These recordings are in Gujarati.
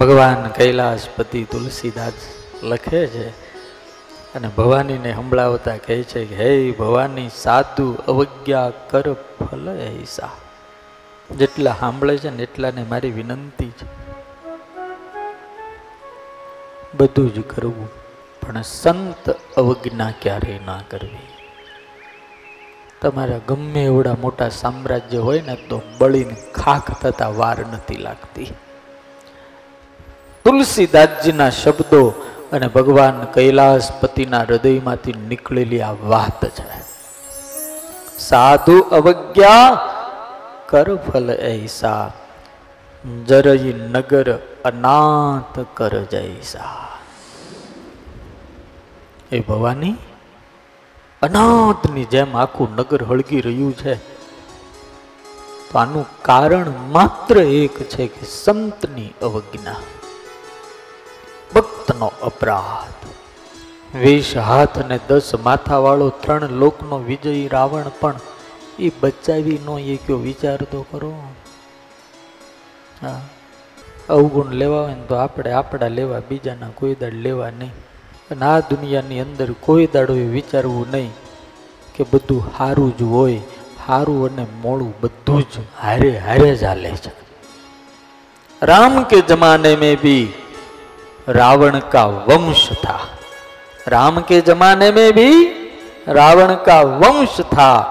ભગવાન કૈલાસપતિ તુલસીદાસ લખે છે અને ભવાનીને સંભળાવતા કહે છે કે, હે ભવાની સાધુ, અવજ્ઞા કર ફલ હિસા. જેટલા સાંભળે છે ને એટલાને મારી વિનંતી છે. બધું જ કરવું, પણ સંત અવજ્ઞા ક્યારેય ના કરવી? તમારા ગમે એવડા મોટા સામ્રાજ્ય હોય ને તો બળીને ખાખ થતા વાર નથી લાગતી. તુલસીદાસજીના શબ્દો અને ભગવાન કૈલાસપતિના હૃદયમાંથી નીકળેલી આ વાત છે. સાધુ અવજ્ઞા કર ફલ એસા જરઈ નગર અનાથ કર જૈસા. એ ભવાની અનાથની જેમ આખું નગર હળગી રહ્યું છે. તો આનું કારણ માત્ર એક છે કે સંતની અવજ્ઞા. ભક્તનો અપરાધ. વીસ હાથ અને દસ માથાવાળો ત્રણ લોકનો વિજયી રાવણ પણ એ બચાવી નો એ કયો વિચાર તો કરો અવગુણ લેવા હોય ને તો આપણે આપણા લેવા, બીજાના કોઈ દાડ લેવા નહીં. અને આ દુનિયાની અંદર કોઈ દાડો એ વિચારવું નહીં કે બધું સારું જ હોય. સારું અને મોડું બધું જ હારે હારે જ હાલે છે. રામ કે જમાને મેં भी रावण का वंश था। राम के जमाने में भी रावण का वंश था।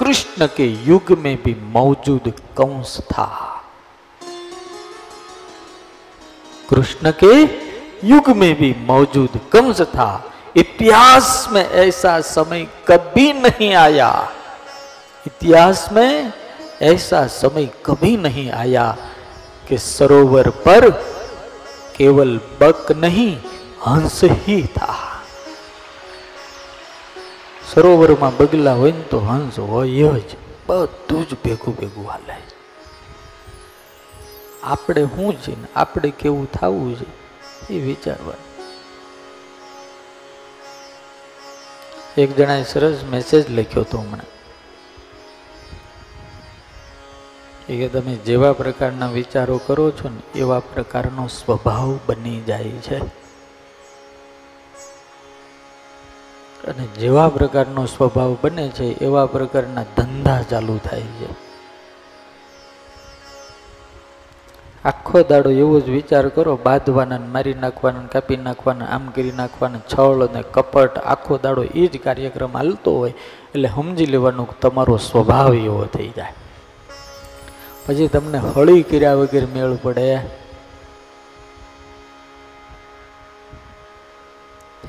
कृष्ण के युग में भी मौजूद कंस था। कृष्ण के युग में भी मौजूद कंस था। इतिहास में ऐसा समय कभी नहीं आया। इतिहास में ऐसा समय कभी नहीं आया कि सरोवर पर केवल बक नहीं हंस ही था સરોવરમાં બગલા હોય ને તો હંસ હોય જ બધું જ ભેગું ભેગું હાલે આપણે શું છે ને આપણે કેવું થવું છે એ વિચારવાનું એક જણાએ સરસ મેસેજ લખ્યો હતો હમણાં એ તમે જેવા પ્રકારના વિચારો કરો છો ને, એવા પ્રકારનો સ્વભાવ બની જાય છે. અને જેવા પ્રકારનો સ્વભાવ બને છે, એવા પ્રકારના ધંધા ચાલુ થાય છે. આખો દાડો એવો જ વિચાર કરો, બાંધવાના મારી નાખવાના કાપી નાખવાના, આમ કરી નાખવાના છળ અને કપટ, આખો દાડો એ જ કાર્યક્રમ હાલતો હોય, એટલે સમજી લેવાનું તમારો સ્વભાવ એવો થઈ જાય. પછી તમને હળી કર્યા વગર મેળ પડે.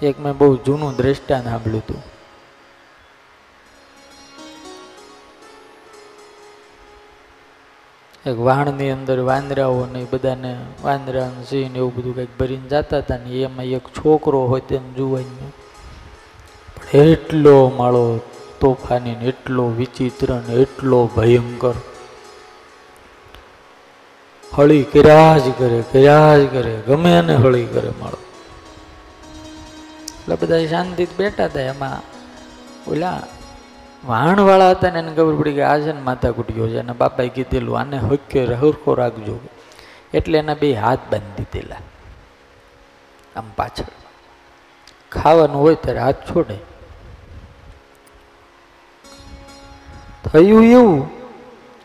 એક મેં બહુ જૂનું દ્રષ્ટાંત સાંભળ્યું હતું. એક વાહણની અંદર વાંદરાઓ ને બધાને વાંદરા સિંહ એવું બધું કંઈક ભરીને જતા હતા ને એમાં એક છોકરો હોય તેમ પણ એટલો માળો તોફાની ને એટલો વિચિત્ર ને એટલો ભયંકર. હળી કર્યા જ કરે, કર્યા જ કરે, ગમે એને હળી કરે માળો. એટલે બધા શાંતિથી બેઠા હતા એમાં. ઓલા વાણવાળા હતા ને એને ખબર પડી કે આ છે ને માથા કૂટ્યો છે, અને બાપાએ કીધેલું, આને હક્કે હરખો રાખજો. એટલે એના બે હાથ બાંધી દીધેલા. આમ પાછળ. ખાવાનું હોય ત્યારે હાથ છોડે. થયું એવું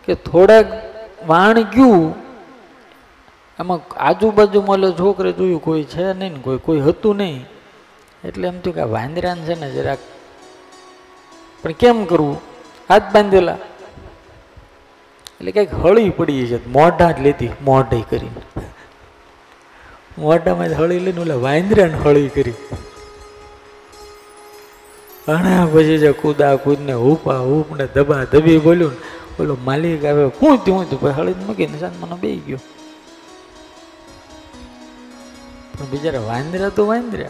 કે થોડાક વાણ ગયું આમાં આજુબાજુમાં મળે છોકરે જોયું કોઈ છે નહીં ને કોઈ કોઈ હતું નહીં. એટલે એમ થયું કે વાંદરાને છે ને જરાક પણ કેમ કરવું? હાથ બાંધેલા. એટલે કંઈક હળી પડી છે. મોઢા જ લેતી મોઢે કરીને. મોઢામાં જ હળી લઈને ઓલા વાંદરાને હળી કરી. અને પછી જે કૂદા કૂદને હુપા હુપ ને દબા દબી બોલ્યું ને, ઓલો માલિક આવે, હું થયું હું થયું? હળી મૂકીને સાંજ મને બે ગયો. પણ બિચારા વાંદરા તો વાંદરા.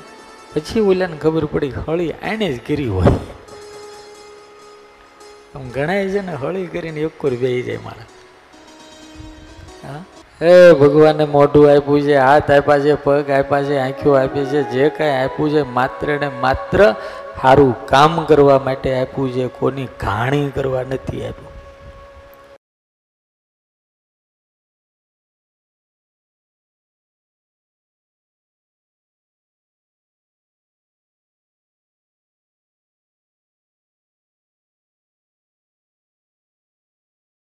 પછી ઓલાને ખબર પડી હળી એણે જ કરી હોય. આમ ઘણા છે ને હળી કરીને એક કોર બે જાય મારા. હા? હે ભગવાને મોઢું આપ્યું છે, હાથ આપ્યા છે, પગ આપ્યા છે આંખીઓ આપી છે, જે કાંઈ આપ્યું છે, માત્ર ને માત્ર સારું કામ કરવા માટે આપ્યું છે, કોની ઘાણી કરવા નથી આપ્યું.